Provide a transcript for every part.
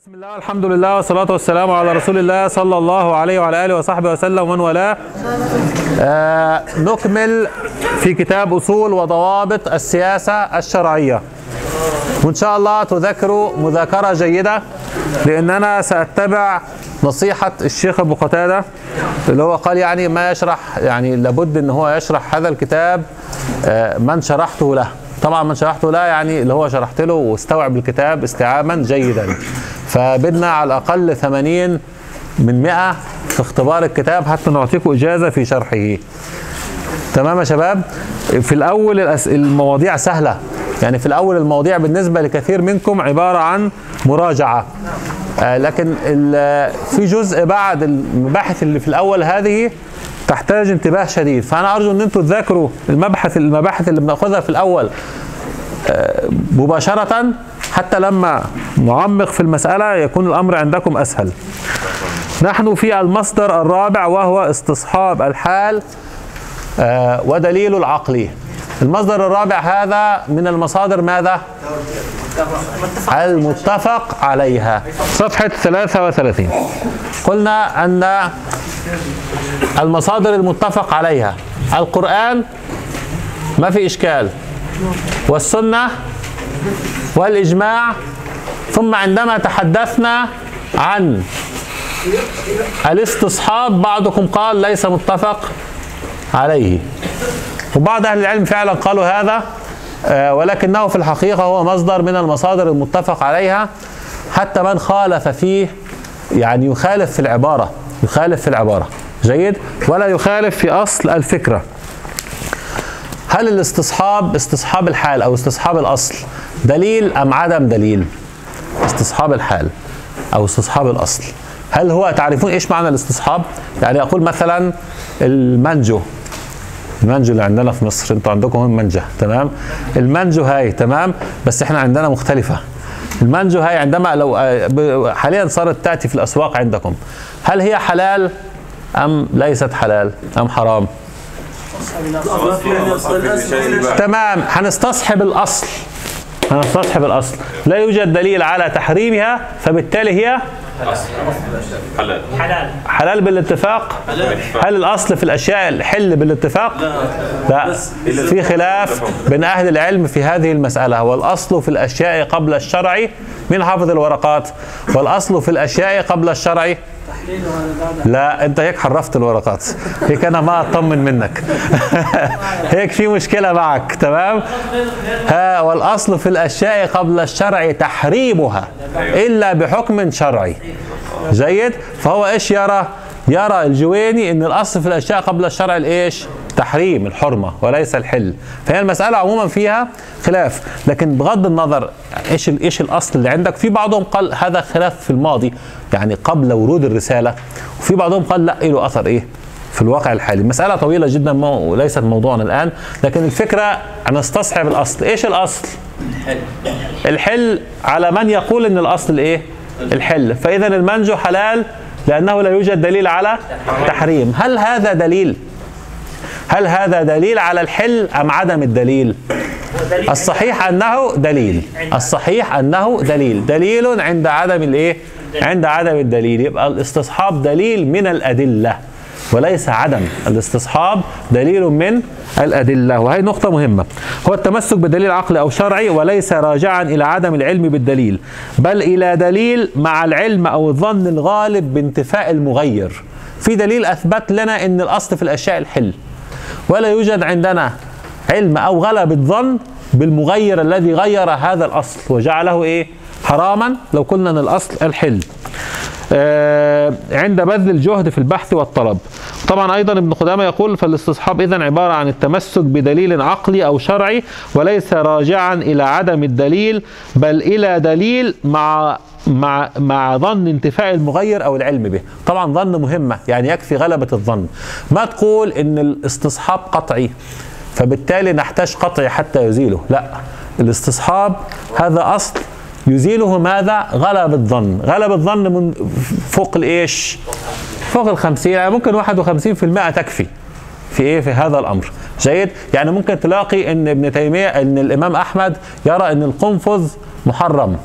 بسم الله والحمد لله والصلاة والسلام على رسول الله صلى الله عليه وعلى آله وصحبه وسلم ومن والاه آه نكمل في كتاب أصول وضوابط السياسة الشرعية وإن شاء الله تذكروا مذاكرة جيدة لأننا سأتبع نصيحة الشيخ أبو قتادة اللي هو قال يعني ما يشرح يعني لابد أن هو يشرح هذا الكتاب آه من شرحته له طبعا من شرحته له يعني اللي هو شرحت له واستوعب الكتاب استيعابا جيدا فبدنا على الأقل 80 من 100 في اختبار الكتاب حتى نعطيكم إجازة في شرحه. تمام يا شباب؟ في الأول المواضيع سهلة. يعني في الأول المواضيع بالنسبة لكثير منكم عبارة عن مراجعة. آه، لكن في جزء بعد المباحث اللي في الأول هذه تحتاج انتباه شديد. فأنا أرجو أن أنتم تذاكروا المبحث المباحث اللي بنأخذها في الأول. مباشرة حتى لما نعمق في المسألة يكون الأمر عندكم أسهل. نحن في المصدر الرابع وهو استصحاب الحال آه، ودليل العقل. المصدر الرابع هذا من المصادر ماذا؟ المتفق عليها. صفحة 33 قلنا أن المصادر المتفق عليها. القرآن ما في إشكال. والسنة والإجماع ثم عندما تحدثنا عن الاستصحاب بعضكم قال ليس متفق عليه. وبعض أهل العلم فعلا قالوا هذا آه، ولكنه في الحقيقة هو مصدر من المصادر المتفق عليها. حتى من خالف فيه يعني يخالف في العبارة يخالف في العبارة. جيد؟ ولا يخالف في أصل الفكرة. هل الاستصحاب استصحاب الحال أو استصحاب الأصل دليل أم عدم دليل؟ استصحاب الحال أو استصحاب الأصل. هل هو تعرفون إيش معنى الاستصحاب؟ يعني أقول مثلا المانجو المانجو اللي عندنا في مصر أنتوا عندكم هون منجة تمام؟ المانجو هاي تمام؟ بس إحنا عندنا مختلفة. المانجو هاي عندما لو آه، حاليا صارت تأتي في الأسواق عندكم. هل هي حلال أم ليست حلال أم حرام؟ تمام هنستصحب الأصل. هنستصحب الأصل. لا يوجد دليل على تحريمها فبالتالي هي حلال. حلال. حلال بالاتفاق؟ هل الأصل في الأشياء الحل بالاتفاق؟ لا. في خلاف بين أهل العلم في هذه المسألة. والأصل في الأشياء قبل الشرع من حافظ الورقات. والأصل في الأشياء قبل الشرع لا انت هيك حرفت الورقات. هيك أنا ما أطمن منك. هيك في مشكلة معك تمام؟ ها والأصل في الأشياء قبل الشرع تحريمها إلا بحكم شرعي. جيد؟ فهو إيش يرى؟ يرى الجويني إن الأصل في الأشياء قبل الشرع الإيش؟ تحريم الحرمة وليس الحل. فهي المسألة عموما فيها خلاف. لكن بغض النظر إيش إيش الأصل اللي عندك في بعضهم قال هذا خلاف في الماضي يعني قبل ورود الرسالة وفي بعضهم قال لا له اثر إيه؟ في الواقع الحالي. المسألة طويلة جدا ما وليست موضوعنا الآن. لكن الفكرة نستصحب الأصل. إيش الأصل؟ الحل. على من يقول أن الأصل إيه؟ الحل. فإذا المنجو حلال لأنه لا يوجد دليل على تحريم. هل هذا دليل؟ هل هذا دليل على الحل أم عدم الدليل؟ الصحيح أنه دليل. الصحيح أنه دليل. دليل عند عدم الإيه؟ عند عدم الدليل. يبقى الاستصحاب دليل من الأدلة وليس عدم. الاستصحاب دليل من الأدلة وهي نقطة مهمة. هو التمسك بدليل عقلي أو شرعي وليس راجعا إلى عدم العلم بالدليل بل إلى دليل مع العلم أو الظن الغالب بانتفاء المغير. في دليل أثبت لنا أن الأصل في الأشياء الحل. ولا يوجد عندنا علم أو غلبة ظن بالمغير الذي غير هذا الأصل وجعله إيه؟ حراما. لو قلنا إن الأصل الحل. آه عند بذل الجهد في البحث والطلب. طبعا أيضا ابن قدامة يقول فالاستصحاب اذا عبارة عن التمسك بدليل عقلي أو شرعي وليس راجعا إلى عدم الدليل بل إلى دليل مع مع مع ظن انتفاء المغير أو العلم به. طبعا ظن مهمة يعني يكفي غلبة الظن. ما تقول إن الاستصحاب قطعي فبالتالي نحتاج قطعي حتى يزيله. لا الاستصحاب هذا أصل يزيله ماذا؟ غلب الظن. غلب الظن من فوق الإيش؟ فوق الخمسين. يعني ممكن 51% تكفي. في إيه؟ في هذا الأمر. جيد؟ يعني ممكن تلاقي إن ابن تيمية إن الإمام أحمد يرى إن القنفذ محرم.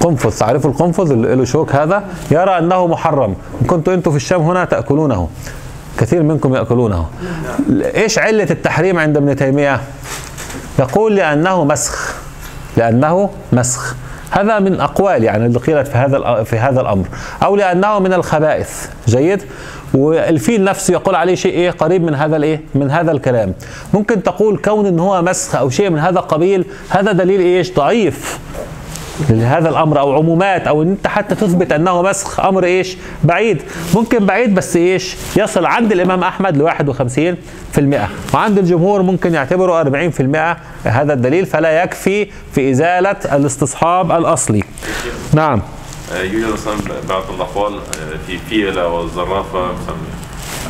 قنفذ. تعرفوا القنفذ اللي له شوك هذا؟ يرى أنه محرم. إن كنتم أنتم في الشام هنا تأكلونه. كثير منكم يأكلونه. إيش علة التحريم عند ابن تيمية؟ يقول لأنه مسخ. لأنه مسخ. هذا من أقوال يعني اللي قيلت في هذا في هذا الأمر. أو لأنه من الخبائث. جيد؟ والفيل نفسه يقول عليه شيء إيه؟ قريب من هذا الإيه؟ من هذا الكلام. ممكن تقول كون إن هو مسخ أو شيء من هذا القبيل هذا دليل إيش؟ ضعيف. لهذا الأمر أو عمومات أو إن أنت حتى تثبت أنه مسخ أمر إيش؟ بعيد. ممكن بعيد بس إيش؟ يصل عند الإمام أحمد ل 51% وعند الجمهور ممكن يعتبره 40% هذا الدليل. فلا يكفي في إزالة الاستصحاب الأصلي. نعم. يوجد مثلا بعض الأقوال آه، في فيلة والزرافة مثلا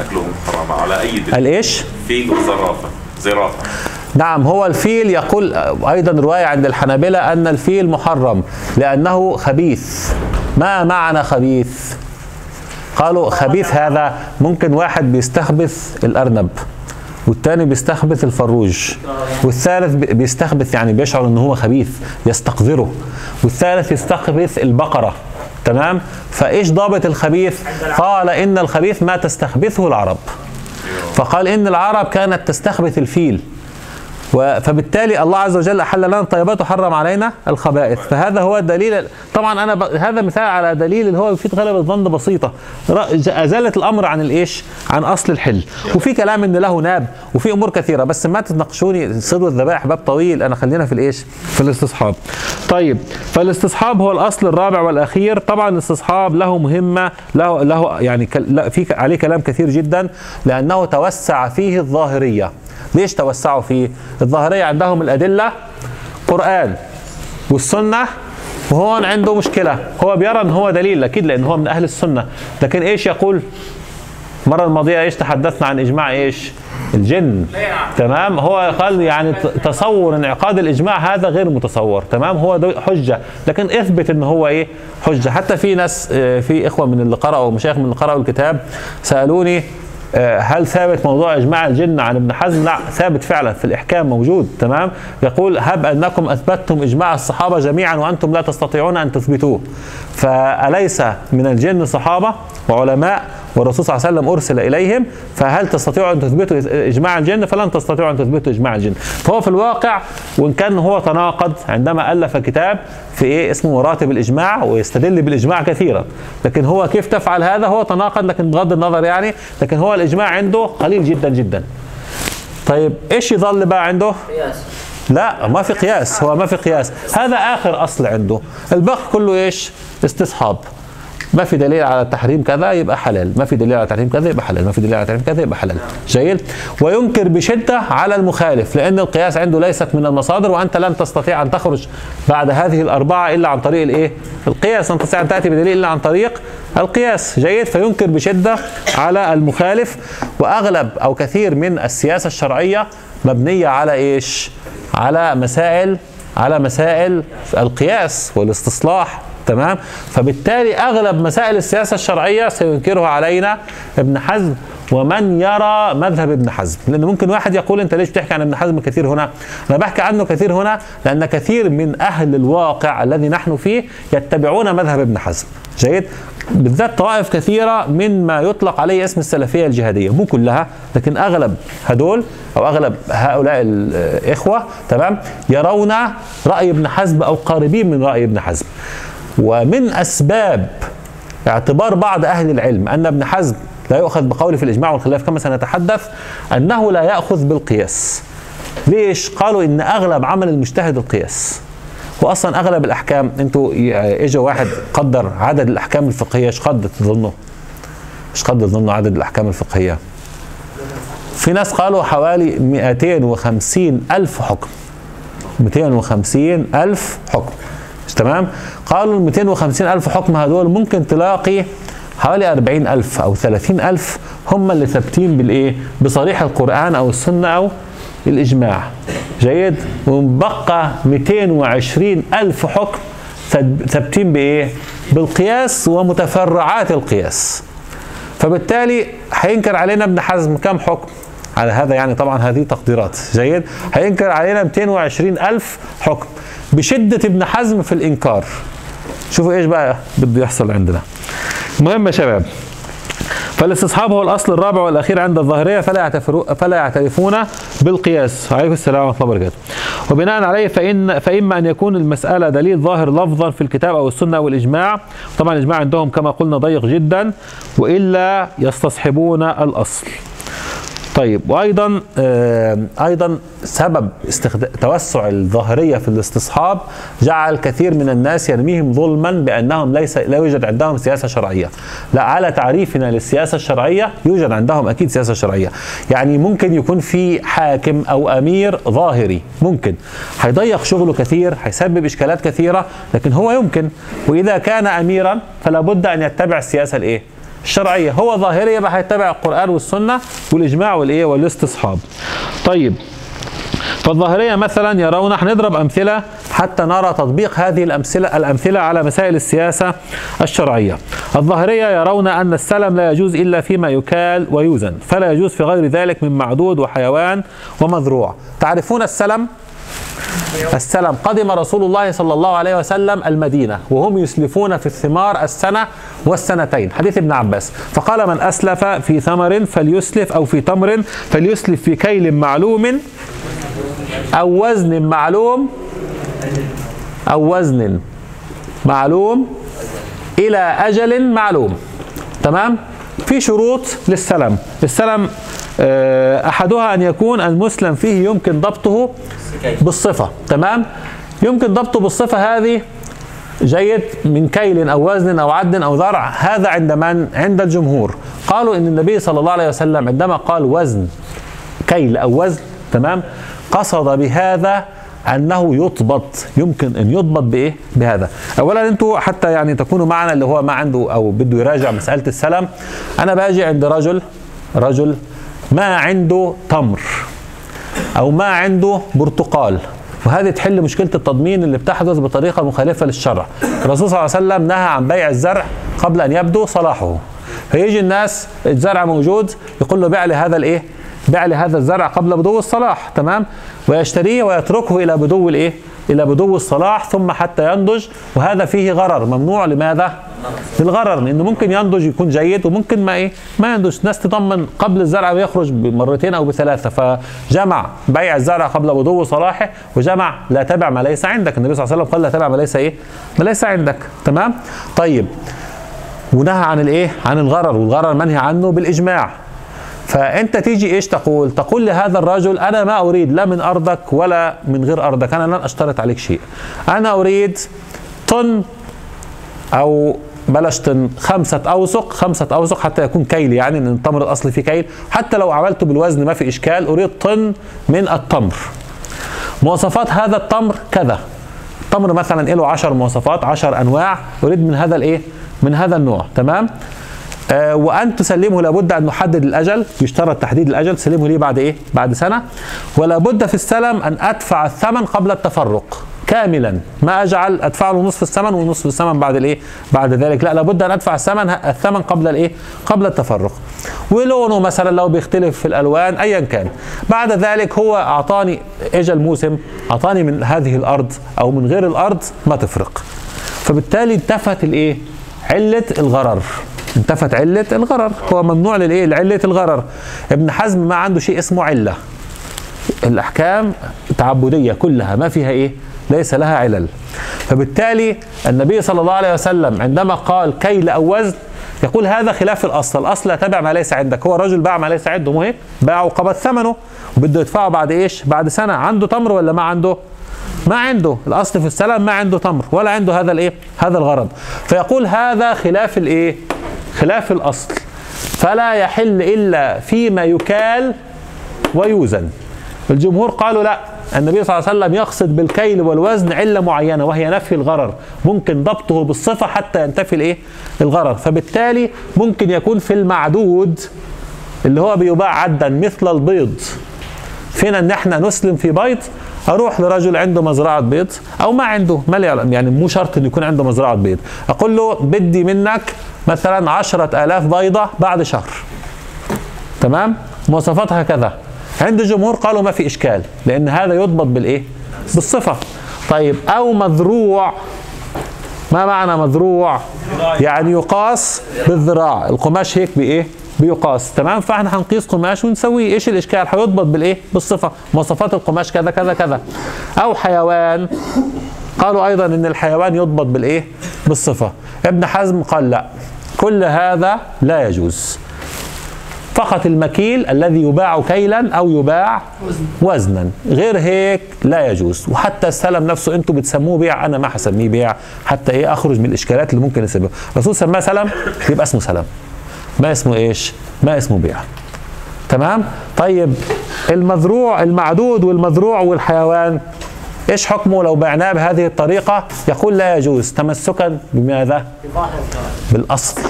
أكلهم حرام. على أي دليل؟ الإيش؟ فيل والزرافة زرافة. نعم هو الفيل يقول أيضا رواية عند الحنابلة أن الفيل محرم لأنه خبيث. ما معنى خبيث؟ قالوا خبيث هذا ممكن واحد بيستخبث الأرنب والتاني بيستخبث الفروج والثالث بيستخبث يعني بيشعر ان هو خبيث يستقذره والثالث يستخبث البقرة. تمام؟ فإيش ضابط الخبيث؟ قال إن الخبيث ما تستخبثه العرب. فقال إن العرب كانت تستخبث الفيل. فبالتالي الله عز وجل احل لنا الطيبات وحرم علينا الخبائث. فهذا هو الدليل طبعا أنا ب... هذا مثال على دليل اللي هو يفيد غلبة الظن بسيطة. أزالت الأمر عن الإيش؟ عن أصل الحل. وفي كلام إن له ناب وفي أمور كثيرة. بس ما تتناقشوني صيد الذبائح باب طويل. أنا خلينا في الإيش؟ في الاستصحاب. طيب فالاستصحاب هو الأصل الرابع والأخير. طبعا الاستصحاب له مهمة له له يعني في عليه كلام كثير جدا لأنه توسع فيه الظاهرية. ليش توسعوا فيه الظاهرية؟ عندهم الأدلة قرآن والسنة وهون عنده مشكلة. هو بيرى إن هو دليل أكيد لأن هو من أهل السنة. لكن إيش يقول؟ المرة الماضية إيش تحدثنا عن إجماع إيش؟ الجن. تمام؟ هو قال يعني تصور انعقاد الإجماع هذا غير متصور. تمام؟ هو حجة. لكن إثبت إن هو إيه؟ حجة. حتى في ناس آه، في إخوة من اللي قرأوا مشايخ من اللي قرأوا الكتاب سألوني آه، هل ثابت موضوع إجماع الجن عن ابن حزم؟ لا ثابت فعلا في الإحكام موجود تمام؟ يقول هب أنكم أثبتتم إجماع الصحابة جميعا وأنتم لا تستطيعون أن تثبتوه. فأليس من الجن صحابة وعلماء والرسول صلى الله عليه وسلم أرسل إليهم فهل تستطيعوا أن تثبتوا إجماع الجن؟ فلن تستطيعوا أن تثبتوا إجماع الجن. فهو في الواقع وإن كان هو تناقض عندما ألف كتاب في إيه؟ اسمه مراتب الإجماع ويستدل بالإجماع كثيرا. لكن هو كيف تفعل هذا؟ هو تناقض لكن بغض النظر يعني لكن هو الإجماع عنده قليل جدا جدا. طيب إيش يظل بقى عنده؟ قياس. لا ما في قياس. هو ما في قياس. هذا آخر أصل عنده. الباقي كله إيش؟ استصحاب. ما في دليل على تحريم كذا يبقى حلال. ما في دليل على تحريم كذا يبقى حلال. ما في دليل على تحريم كذا يبقى حلال. جيد. وينكر بشدة على المخالف لأن القياس عنده ليست من المصادر وأنت لن تستطيع أن تخرج بعد هذه الأربعة إلا عن طريق الإيه؟ القياس. لن تستطيع أن تأتي بدليل إلا عن طريق القياس. جيد. فينكر بشدة على المخالف. وأغلب أو كثير من السياسة الشرعية مبنية على إيش؟ على مسائل على مسائل القياس والاستصلاح تمام؟ فبالتالي أغلب مسائل السياسة الشرعية سينكرها علينا ابن حزم ومن يرى مذهب ابن حزم. لأن ممكن واحد يقول أنت ليش بتحكي عن ابن حزم كثير هنا؟ أنا بحكي عنه كثير هنا لأن كثير من أهل الواقع الذي نحن فيه يتبعون مذهب ابن حزم. جيد؟ بالذات طوائف كثيرة من ما يطلق عليه اسم السلفية الجهادية. مو كلها لكن أغلب هدول أو أغلب هؤلاء الإخوة تمام؟ يرون رأي ابن حزم أو قاربين من رأي ابن حزم. ومن أسباب اعتبار بعض أهل العلم أن ابن حزم لا يؤخذ بقوله في الإجماع والخلاف كما سنتحدث أنه لا يأخذ بالقياس ليش؟ قالوا إن أغلب عمل المجتهد القياس واصلا أغلب الأحكام أنتوا اجى واحد قدر عدد الأحكام الفقهية إيش قد تظنوا؟ إيش قد تظنوا عدد الأحكام الفقهية؟ في ناس قالوا حوالي 250 ألف حكم 250 ألف حكم تمام؟ قالوا ال 250 ألف حكم هذول ممكن تلاقي حوالي 40 ألف أو 30 ألف هم اللي ثابتين بالإيه؟ بصريح القرآن أو السنة أو الإجماع. جيد؟ وبقى 220 ألف حكم ثابتين بإيه؟ بالقياس ومتفرعات القياس. فبالتالي هينكر علينا ابن حزم كم حكم؟ على هذا يعني طبعا هذه تقديرات. جيد. هينكر علينا 220 ألف حكم بشدة ابن حزم في الإنكار. شوفوا إيش بقى بده يحصل عندنا. المهم يا شباب فالاستصحاب هو الأصل الرابع والأخير عند الظاهرية فلا يعترفون فلا يعترفون بالقياس. عليكم السلام ورحمة الله وبركاته. وبناء عليه فان فإما أن يكون المسألة دليل ظاهر لفظا في الكتاب أو السنة أو الاجماع طبعا الإجماع عندهم كما قلنا ضيق جدا وإلا يستصحبون الأصل. طيب وأيضا آه، أيضا سبب توسع الظاهرية في الاستصحاب جعل كثير من الناس يرميهم ظلما بأنهم ليس لا يوجد عندهم سياسة شرعية. لا على تعريفنا للسياسة الشرعية يوجد عندهم أكيد سياسة شرعية. يعني ممكن يكون في حاكم أو أمير ظاهري ممكن. هيضيق شغله كثير هيسبب إشكالات كثيرة لكن هو يمكن. وإذا كان اميرا فلا بد أن يتبع السياسة الإيه؟ الشرعيه هو ظاهري يبقى هيتبع القرآن والسنة والإجماع والإيه والاستصحاب طيب فالظاهرية مثلا يرون هنضرب أمثلة حتى نرى تطبيق هذه الامثله الأمثلة على مسائل السياسة الشرعية. الظاهرية يرون أن السلم لا يجوز إلا فيما يكال ويوزن، فلا يجوز في غير ذلك من معدود وحيوان ومذروع. تعرفون السلم؟ السلم قدم رسول الله صلى الله عليه وسلم المدينة وهم يسلفون في الثمار السنة والسنتين. حديث ابن عباس. فقال من أسلف في ثمر فليسلف أو في تمر فليسلف في كيل معلوم أو وزن معلوم أو وزن معلوم إلى أجل معلوم. تمام؟ في شروط للسلم السلم أحدها أن يكون المسلم فيه يمكن ضبطه بالصفة. تمام؟ يمكن ضبطه بالصفة هذه جيد من كيل أو وزن أو عد أو ذرع. هذا عند من؟ عند الجمهور. قالوا إن النبي صلى الله عليه وسلم عندما قال وزن كيل أو وزن تمام؟ قصد بهذا أنه يضبط. يمكن إن يضبط بإيه؟ بهذا. اولا أنتوا حتى يعني تكونوا معنا اللي هو ما عنده أو بده يراجع مسألة السلم. أنا باجي عند رجل رجل ما عنده تمر أو ما عنده برتقال. وهذه تحل مشكلة التضمين اللي بتحدث بطريقة مخالفة للشرع. الرسول صلى الله عليه وسلم نهى عن بيع الزرع قبل أن يبدو صلاحه. فيجي الناس الزرع موجود يقول له بيع لي هذا الإيه؟ بيع لي هذا الزرع قبل بدو الصلاح تمام؟ ويشتريه ويتركه إلى بدو الإيه؟ إلى بدو الصلاح ثم حتى ينضج وهذا فيه غرر. ممنوع لماذا؟ للغرر لأنه ممكن ينضج يكون جيد وممكن ما إيه؟ ما ينضج. ناس تضمن قبل الزرع ويخرج بمرتين أو بثلاثة. فجمع بيع الزرع قبل بدو صلاحه وجمع لا تبع ما ليس عندك. النبي صلى الله عليه وسلم قال لا تبع ما ليس إيه؟ ما ليس عندك. تمام؟ طيب. ونهى عن الإيه؟ عن الغرر. والغرر منهي عنه بالإجماع. فأنت تيجي إيش تقول؟ تقول لهذا الرجل أنا ما أريد لا من أرضك ولا من غير أرضك أنا لن أشترط عليك شيء. أنا أريد طن أو بلاش طن خمسة أوسق خمسة أوسق حتى يكون كيل يعني لأن التمر الأصلي فيه كيل. حتى لو عملته بالوزن ما في إشكال أريد طن من التمر. مواصفات هذا التمر كذا. التمر مثلا له 10 مواصفات 10 أنواع أريد من هذا الإيه؟ من هذا النوع تمام؟ آه وأن تسلمه لابد أن نحدد الأجل يشترط تحديد الأجل تسلمه لي بعد إيه؟ بعد سنة. ولا بد في السلم أن أدفع الثمن قبل التفرق كاملا. ما أجعل أدفع له نصف الثمن ونصف الثمن بعد الإيه؟ بعد ذلك. لا لابد أن أدفع الثمن الثمن قبل الإيه؟ قبل التفرق. ولونه مثلا لو بيختلف في الألوان ايا كان. بعد ذلك هو أعطاني اجى الموسم أعطاني من هذه الأرض أو من غير الأرض ما تفرق. فبالتالي انتفت الإيه؟ علة الغرر. انتفت علة الغرر. هو ممنوع للايه لعلة الغرر. ابن حزم ما عنده شيء اسمه علة. الأحكام تعبدية كلها ما فيها إيه؟ ليس لها علل. فبالتالي النبي صلى الله عليه وسلم عندما قال كيل أو وزن يقول هذا خلاف الأصل. لا تبع ما ليس عندك. هو رجل باع ما ليس عنده مو هيك باع وقبض ثمنه وبده يدفعه بعد إيش؟ بعد سنة. عنده تمر ولا ما عنده؟ ما عنده. الأصل في السلام ما عنده تمر ولا عنده هذا الإيه؟ هذا الغرض. فيقول هذا خلاف الإيه؟ خلاف الأصل. فلا يحل إلا فيما يكال ويوزن. الجمهور قالوا لا النبي صلى الله عليه وسلم يقصد بالكيل والوزن علة معينة وهي نفي الغرر. ممكن ضبطه بالصفة حتى ينتفي الإيه؟ الغرر. فبالتالي ممكن يكون في المعدود اللي هو بيباع عدا مثل البيض. فينا إن إحنا نسلم في بيض أروح لرجل عنده مزرعة بيض أو ما عنده ما يعني مو شرط إنه يكون عنده مزرعة بيض. أقول له بدي منك مثلا عشرة آلاف بيضة بعد شهر. تمام؟ مواصفاتها كذا. عند الجمهور قالوا ما في إشكال لأن هذا يضبط بالإيه؟ بالصفة. طيب أو مذروع. ما معنى مذروع؟ يعني يقاس بالذراع. القماش هيك بإيه؟ بيقاس. تمام؟ فاحنا هنقيس قماش ونسويه. إيش الإشكال؟ هيضبط بالإيه؟ بالصفة. مواصفات القماش كذا كذا كذا. أو حيوان. قالوا أيضا إن الحيوان يضبط بالإيه؟ بالصفة. ابن حزم قال لا. كل هذا لا يجوز. فقط المكيل الذي يباع كيلا أو يباع وزنا. غير هيك لا يجوز. وحتى السلم نفسه أنتم بتسموه بيع أنا ما حسميه بيع. حتى إيه؟ أخرج من الإشكالات اللي ممكن يسببها الرسول سماه سلم يبقى اسمه سلم. ما اسمه إيش؟ ما اسمه بيع. تمام؟ طيب المذروع المعدود والمذروع والحيوان إيش حكمه لو بعناه بهذه الطريقة؟ يقول لا يجوز. تمسكا بماذا؟ بالأصل.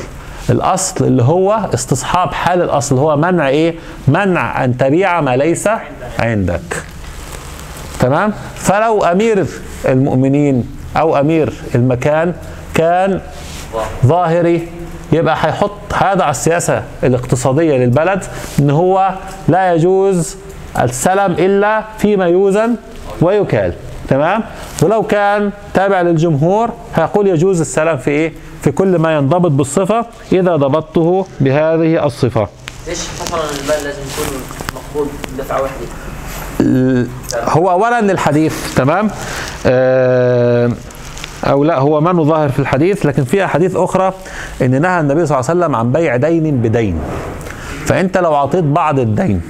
الأصل اللي هو استصحاب حال الأصل. هو منع إيه؟ منع أن تبيع ما ليس عندك. تمام؟ فلو أمير المؤمنين أو أمير المكان كان ظاهري يبقى هيحط هذا على السياسة الاقتصادية للبلد إن هو لا يجوز السلم إلا فيما يوزن ويكال. تمام؟ ولو كان تابع للجمهور هيقول يجوز السلام في إيه؟ في كل ما ينضبط بالصفة إذا ضبطته بهذه الصفة. ليش حصل المال لازم يكون مقبول بدفعه واحدة؟ هو اولا الحديث تمام؟ آه أو لا هو ما ظاهر في الحديث لكن في احاديث أخرى إن نهى النبي صلى الله عليه وسلم عن بيع دين بدين. فأنت لو أعطيت بعض الدين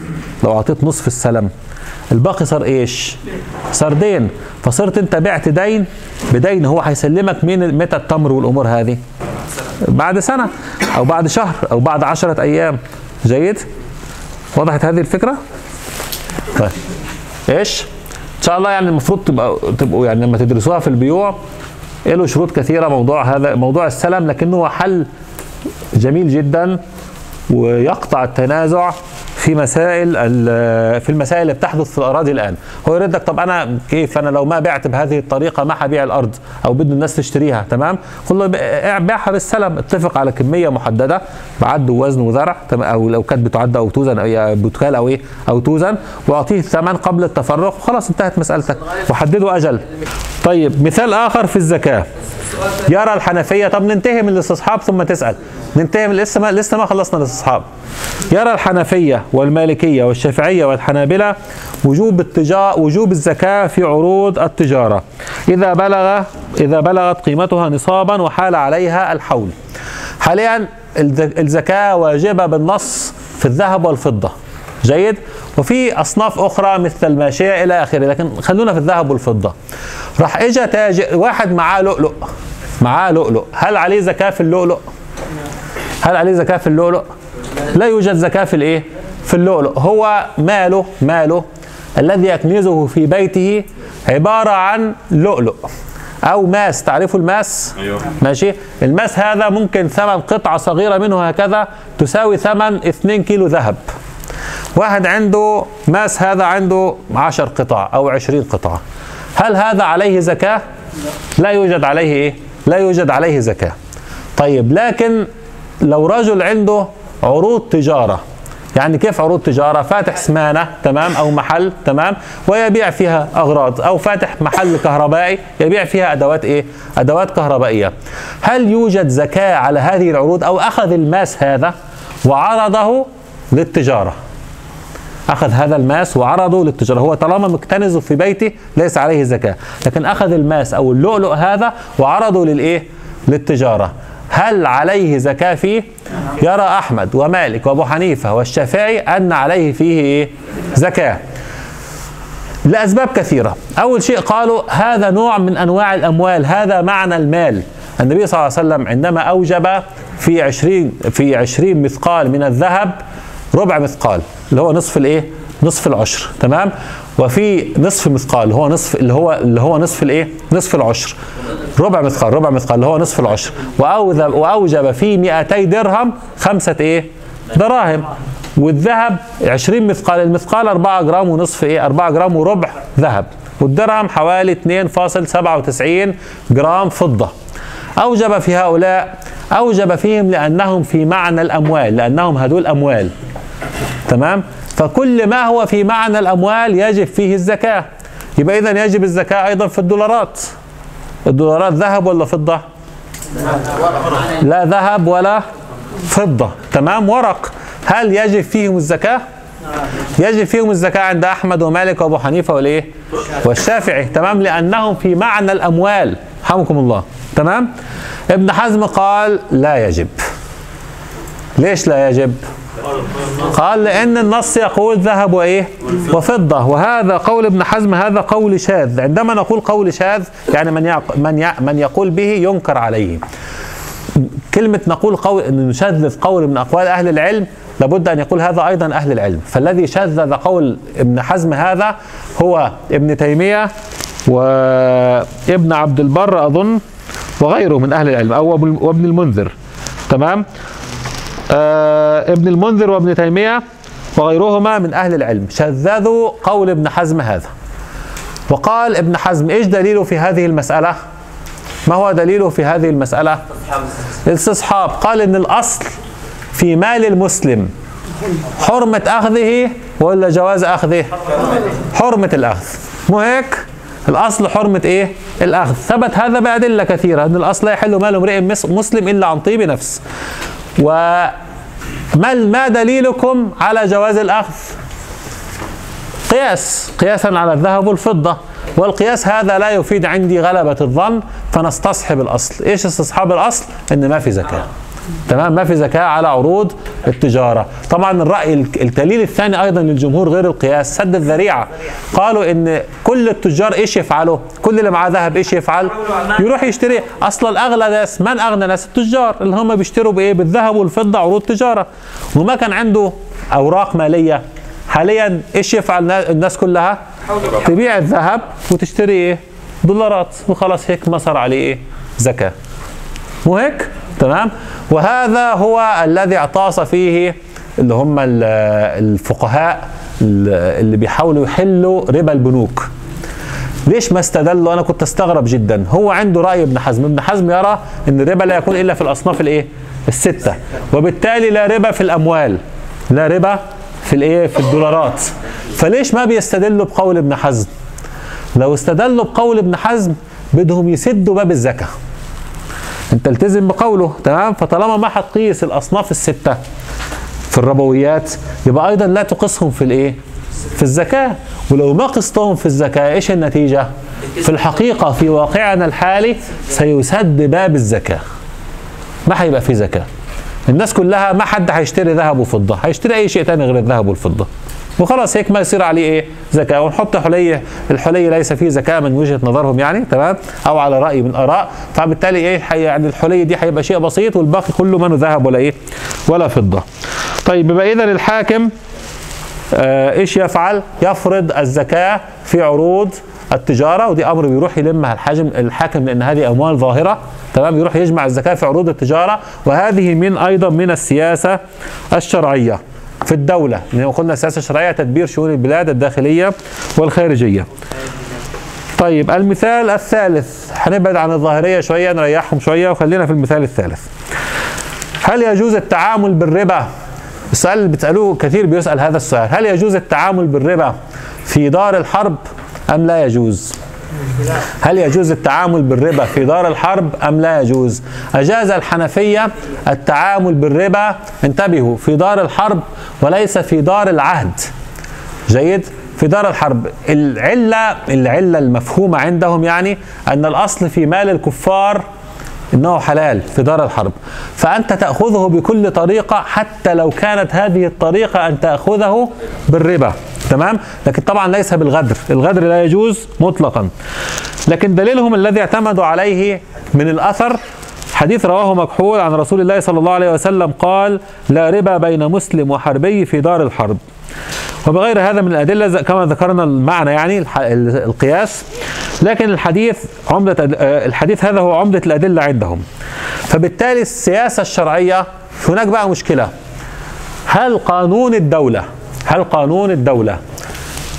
لو أعطيت نصف السلم الباقي صار إيش؟ صار دين. فصرت أنت بعت دين بدين هو هيسلمك مين متى التمر والأمور هذه؟ بعد سنة أو بعد شهر أو بعد عشرة أيام. جيد؟ وضحت هذه الفكرة؟ طيب. إيش؟ إن شاء الله يعني المفروض تبقى تبقوا يعني لما تدرسوها في البيوع له شروط كثيرة موضوع هذا موضوع السلم لكنه حل جميل جدا ويقطع التنازع. في مسائل في المسائل اللي بتحدث في الأراضي الآن. هو يرد لك طب أنا كيف؟ أنا لو ما بعت بهذه الطريقة ما هبيع الأرض؟ أو بده الناس تشتريها تمام؟ قل له بيعها بالسلم. اتفق على كمية محددة بعد ووزن وزرع أو لو كانت بتعد أو توزن أو بتكال أو إيه أو توزن. وأعطيه الثمن قبل التفرق وخلاص انتهت مسألتك. وحددوا أجل. طيب مثال آخر في الزكاة. يرى الحنفية؟ طب ننتهي من الاستصحاب ثم تسأل. ننتهي من لسه ما لسه ما خلصنا الاستصحاب. يرى الحنفية والمالكية والشافعية والحنابلة وجوب التجار وجوب الزكاة في عروض التجارة؟ إذا بلغ إذا بلغت قيمتها نصابا وحال عليها الحول. حاليا الزكاة واجبة بالنص في الذهب والفضة. جيد؟ وفي أصناف أخرى مثل الماشية إلى آخره لكن خلونا في الذهب والفضة. راح اجى تاجر واحد معاه لؤلؤ معاه لؤلؤ. هل عليه زكاة في اللؤلؤ؟ هل عليه زكاة في اللؤلؤ؟ لا يوجد زكاة في الإيه؟ في اللؤلؤ. هو ماله ماله الذي يكنزه في بيته عبارة عن لؤلؤ أو ماس. تعرفوا الماس؟ أيوه. ماشي. الماس هذا ممكن ثمن قطعة صغيرة منه هكذا تساوي ثمن 2 كيلو ذهب. واحد عنده ماس هذا عنده 10 قطع أو 20 قطعه هل هذا عليه زكاة؟ لا يوجد عليه إيه؟ لا يوجد عليه زكاة. طيب لكن لو رجل عنده عروض تجارة يعني كيف عروض تجارة؟ فاتح سمانة تمام؟ أو محل تمام؟ ويبيع فيها أغراض أو فاتح محل كهربائي يبيع فيها أدوات إيه؟ أدوات كهربائية. هل يوجد زكاة على هذه العروض أو أخذ الماس هذا وعرضه للتجارة؟ أخذ هذا الماس وعرضه للتجارة. هو طالما مكتنزه في بيته ليس عليه زكاة. لكن أخذ الماس أو اللؤلؤ هذا وعرضه للإيه؟ للتجارة. هل عليه زكاة فيه؟ يرى أحمد ومالك وأبو حنيفة والشافعي أن عليه فيه إيه؟ زكاة. لأسباب كثيرة. أول شيء قالوا هذا نوع من أنواع الأموال هذا معنى المال. النبي صلى الله عليه وسلم عندما أوجب في عشرين في عشرين مثقال من الذهب ربع مثقال اللي هو نصف الإيه؟ نصف العشر تمام؟ وفي نصف مثقال اللي هو نصف اللي هو اللي هو نصف الايه؟ نصف العشر. ربع مثقال ربع مثقال اللي هو نصف العشر. وأوجب, وأوجب في 200 درهم خمسة إيه؟ دراهم. والذهب 20 مثقال المثقال 4 جرام ونصف إيه؟ 4 جرام وربع ذهب. والدرهم حوالي 2.97 جرام فضة. أوجب في هؤلاء أوجب فيهم لأنهم في معنى الأموال لأنهم هدول أموال. تمام؟ فكل ما هو في معنى الأموال يجب فيه الزكاة. يبقى اذا يجب الزكاة أيضا في الدولارات. الدولارات ذهب ولا فضة؟ لا ذهب ولا فضة. تمام؟ ورق. هل يجب فيهم الزكاة؟ يجب فيهم الزكاة عند أحمد ومالك وأبو حنيفة والإيه؟ والشافعي. تمام؟ لأنهم في معنى الأموال. رحمكم الله. تمام؟ ابن حزم قال لا يجب. ليش لا يجب؟ قال لأن النص يقول ذهب وإيه؟ وفضة وهذا قول ابن حزم هذا قول شاذ عندما نقول قول شاذ يعني من يق... من. من يقول به ينكر عليه كلمة نقول قول نشذذ قول من أقوال أهل العلم لابد أن يقول هذا أيضا أهل العلم فالذي شذذ قول ابن حزم هذا هو ابن تيمية وابن عبد البر أظن وغيره من أهل العلم أو ابن- وابن المنذر تمام ابن المنذر وابن تيمية وغيرهما من أهل العلم. شذذوا قول ابن حزم هذا. وقال ابن حزم إيش دليله في هذه المسألة؟ ما هو دليله في هذه المسألة؟ الاستصحاب. قال إن الأصل في مال المسلم حرمة أخذه ولا جواز أخذه؟ حرمة الأخذ. مو هيك؟ الأصل حرمة إيه؟ الأخذ. ثبت هذا بأدلة كثيرة إن الأصل لا يحل مال امرئ مس- مسلم إلا عن طيب نفس. وما ما دليلكم على جواز الأخذ؟ قياس قياسا على الذهب والفضة. والقياس هذا لا يفيد عندي غلبة الظن فنستصحب الأصل. إيش استصحاب الأصل؟ إن ما في زكاة. تمام؟ ما في زكاة على عروض التجارة. طبعا الرأي الك- الدليل الثاني أيضا للجمهور غير القياس سد الذريعة. قالوا إن كل التجار إيش يفعلوا؟ كل اللي معاه ذهب إيش يفعل؟ يروح يشتري. أصلا أغلى ناس من أغنى ناس؟ التجار. اللي هم بيشتروا بإيه؟ بالذهب والفضة عروض تجارة. وما كان عنده أوراق مالية. حاليا إيش يفعل النا- الناس كلها؟ تبيع الذهب وتشتري إيه؟ دولارات. وخلاص هيك ما صار عليه إيه؟ زكاه مو هيك؟ تمام؟ وهذا هو الذي اعتص فيه اللي هم ال- الفقهاء ال- اللي بيحاولوا يحلوا ربا البنوك. ليش ما استدلوا؟ أنا كنت أستغرب جدا. هو عنده رأي ابن حزم. ابن حزم يرى إن الربا لا يكون إلا في الأصناف الإيه؟ الستة. وبالتالي لا ربا في الأموال لا ربا في الإيه؟ في الدولارات. فليش ما بيستدلوا بقول ابن حزم؟ لو استدلوا بقول ابن حزم بدهم يسدوا باب الزكاة. أنت التزم بقوله تمام؟ فطالما ما حتقيس الأصناف الستة في الربويات يبقى أيضا لا تقيسهم في الإيه؟ في الزكاة. ولو ما قستهم في الزكاة إيش النتيجة؟ في الحقيقة في واقعنا الحالي سيسد باب الزكاة. ما هيبقى في زكاة. الناس كلها ما حد هيشتري ذهب وفضة. هيشتري أي شيء تاني غير الذهب والفضة. وخلاص هيك ما يصير عليه إيه؟ زكاة. ونحط حلية. الحلية ليس فيه زكاة من وجهة نظرهم يعني تمام؟ أو على رأي من آراء. فبالتالي إيه؟ يعني الحلية دي هيبقى شيء بسيط والباقي كله منه ذهب ولا إيه؟ ولا فضة. طيب يبقى اذا الحاكم آه إيش يفعل؟ يفرض الزكاة في عروض التجارة ودي أمر بيروح يلمها الحاجم الحاكم لأن هذه أموال ظاهرة تمام؟ يروح يجمع الزكاة في عروض التجارة. وهذه من أيضا من السياسة الشرعية. في الدولة. لأن قلنا السياسة الشرعية تدبير شؤون البلاد الداخلية والخارجية. طيب المثال الثالث. هنبعد عن الظاهرية شوية نريحهم شوية وخلينا في المثال الثالث. هل يجوز التعامل بالربا؟ السؤال اللي بتسألوه كثير بيسأل هذا السؤال. هل يجوز التعامل بالربا في دار الحرب أم لا يجوز؟ هل يجوز التعامل بالربا في دار الحرب أم لا يجوز؟ أجاز الحنفية التعامل بالربا انتبهوا في دار الحرب وليس في دار العهد. جيد؟ في دار الحرب. العلة العلة المفهومة عندهم يعني أن الأصل في مال الكفار إنه حلال في دار الحرب. فأنت تأخذه بكل طريقة حتى لو كانت هذه الطريقة أن تأخذه بالربا. تمام؟ لكن طبعا ليس بالغدر. الغدر لا يجوز مطلقا. لكن دليلهم الذي اعتمدوا عليه من الأثر حديث رواه مكحول عن رسول الله صلى الله عليه وسلم قال لا ربا بين مسلم وحربي في دار الحرب. وبغير هذا من الأدلة كما ذكرنا المعنى يعني القياس. لكن الحديث عمدة آه، الحديث هذا هو عمدة الأدلة عندهم. فبالتالي السياسة الشرعية هناك بقى مشكلة. هل قانون الدولة هل قانون الدولة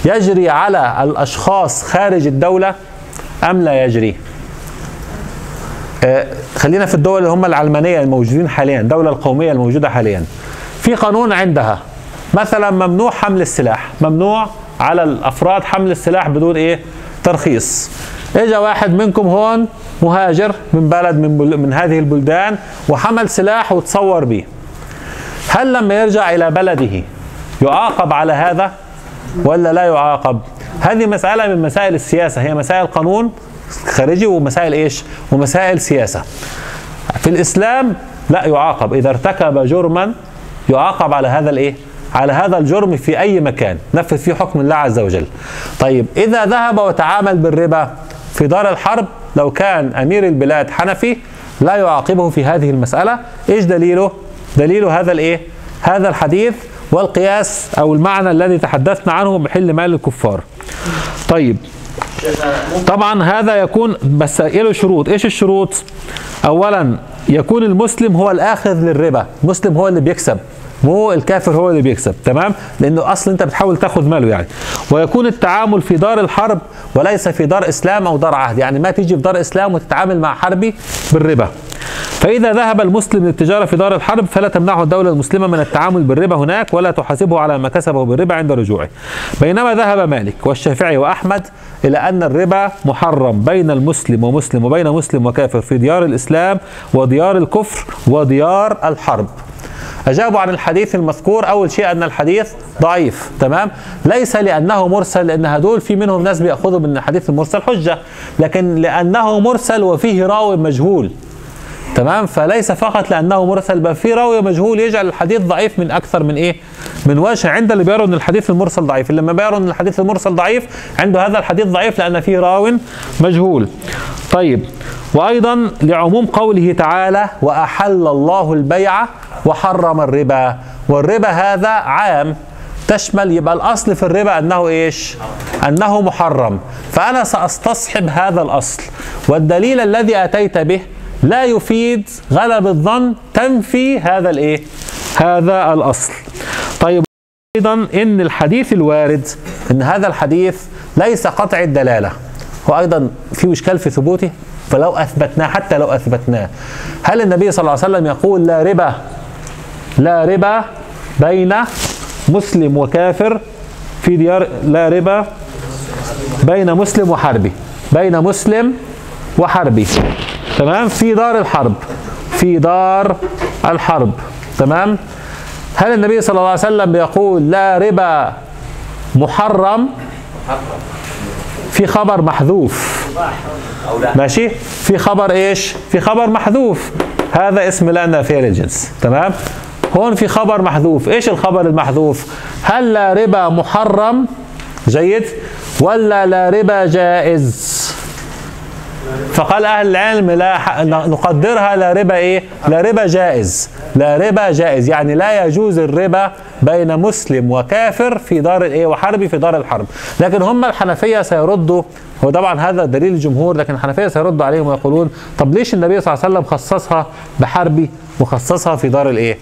يجري على الأشخاص خارج الدولة أم لا يجري؟ آه، خلينا في الدول اللي هم العلمانية الموجودين حاليا الدولة القومية الموجودة حاليا. في قانون عندها. مثلا ممنوع حمل السلاح ممنوع على الأفراد حمل السلاح بدون إيه؟ ترخيص. اجى واحد منكم هون مهاجر من بلد من بل من هذه البلدان وحمل سلاح وتصور به هل لما يرجع إلى بلده يعاقب على هذا ولا لا يعاقب؟ هذه مسألة من مسائل السياسة هي مسائل قانون خارجي ومسائل إيش؟ ومسائل سياسة. في الإسلام لا يعاقب إذا ارتكب جرما يعاقب على هذا الإيه؟ على هذا الجرم في أي مكان. نفذ فيه حكم الله عز وجل. طيب إذا ذهب وتعامل بالربا في دار الحرب لو كان أمير البلاد حنفي لا يعاقبه في هذه المسألة. إيش دليله؟ دليله هذا الإيه؟ هذا الحديث والقياس أو المعنى الذي تحدثنا عنه بحل مال الكفار. طيب طبعا هذا يكون بس له شروط. إيش الشروط؟ اولا يكون المسلم هو الآخذ للربا. المسلم هو اللي بيكسب. مو الكافر هو اللي بيكسب تمام؟ لأنه أصلا أنت بتحاول تاخذ ماله يعني. ويكون التعامل في دار الحرب وليس في دار إسلام أو دار عهد. يعني ما تيجي في دار إسلام وتتعامل مع حربي بالربا. فإذا ذهب المسلم للتجارة في دار الحرب فلا تمنعه الدولة المسلمة من التعامل بالربا هناك ولا تحاسبه على ما كسبه بالربا عند رجوعه. بينما ذهب مالك والشافعي وأحمد إلى أن الربا محرم بين المسلم ومسلم وبين مسلم وكافر في ديار الإسلام وديار الكفر وديار الحرب. أجابوا عن الحديث المذكور أول شيء أن الحديث ضعيف تمام؟ ليس لأنه مرسل لأن هدول في منهم ناس بيأخذوا من الحديث المرسل حجة لكن لأنه مرسل وفيه راوي مجهول. تمام؟ فليس فقط لأنه مرسل بل في راوي مجهول يجعل الحديث ضعيف من أكثر من إيه؟ من وجه. عند اللي بيروا إن الحديث المرسل ضعيف. لما بيروا إن الحديث المرسل ضعيف عنده هذا الحديث ضعيف لأن فيه راو مجهول. طيب. وأيضا لعموم قوله تعالى وأحل الله البيع وحرم الربا والربا هذا عام تشمل يبقى الأصل في الربا أنه إيش؟ أنه محرم. فأنا سأستصحب هذا الأصل. والدليل الذي أتيت به لا يفيد غلب الظن تنفي هذا الإيه؟ هذا الأصل. طيب أيضا إن الحديث الوارد إن هذا الحديث ليس قطع الدلالة. هو أيضا في إشكال في ثبوته؟ فلو أثبتناه حتى لو أثبتناه. هل النبي صلى الله عليه وسلم يقول لا ربا؟ لا ربا بين مسلم وكافر في ديار لا ربا بين مسلم وحربي. بين مسلم وحربي. تمام؟ في دار الحرب. في دار الحرب. تمام؟ هل النبي صلى الله عليه وسلم بيقول لا ربا محرم؟ في خبر محذوف. ماشي؟ في خبر إيش؟ في خبر محذوف. هذا اسم لا نافيه للجنس تمام؟ هون في خبر محذوف. إيش الخبر المحذوف؟ هل لا ربا محرم؟ جيد. ولا لا ربا جائز؟ فقال أهل العلم لا نقدرها لا ربا إيه؟ لا ربا جائز. لا ربا جائز. يعني لا يجوز الربا بين مسلم وكافر في دار الايه وحربي في دار الحرب. لكن هم الحنفية سيردوا هو طبعا هذا دليل الجمهور لكن الحنفية سيردوا عليهم ويقولون طب ليش النبي صلى الله عليه وسلم خصصها بحربي وخصصها في دار الإيه؟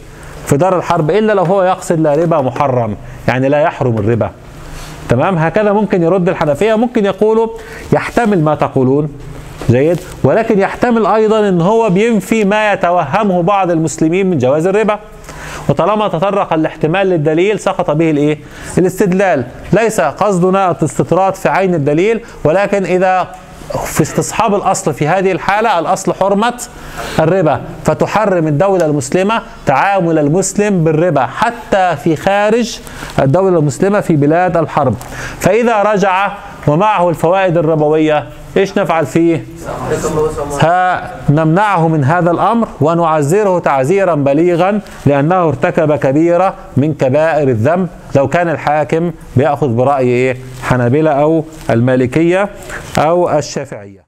في دار الحرب إلا لو هو يقصد لا ربا محرم؟ يعني لا يحرم الربا. تمام؟ هكذا ممكن يرد الحنفية. ممكن يقولوا يحتمل ما تقولون. جيد. ولكن يحتمل أيضا إن هو بينفي ما يتوهمه بعض المسلمين من جواز الربا. وطالما تطرق الاحتمال للدليل سقط به الإيه؟ الاستدلال. ليس قصدنا الاستطراد في عين الدليل ولكن إذا في استصحاب الأصل في هذه الحالة الأصل حرمة الربا. فتحرم الدولة المسلمة تعامل المسلم بالربا حتى في خارج الدولة المسلمة في بلاد الحرب. فإذا رجع ومعه الفوائد الربوية. إيش نفعل فيه؟ ها نمنعه من هذا الأمر ونعزره تعزيرا بليغا لأنه ارتكب كبيرة من كبائر الذنب. لو كان الحاكم بيأخذ برأي إيه؟ حنابلة أو المالكية أو الشافعية.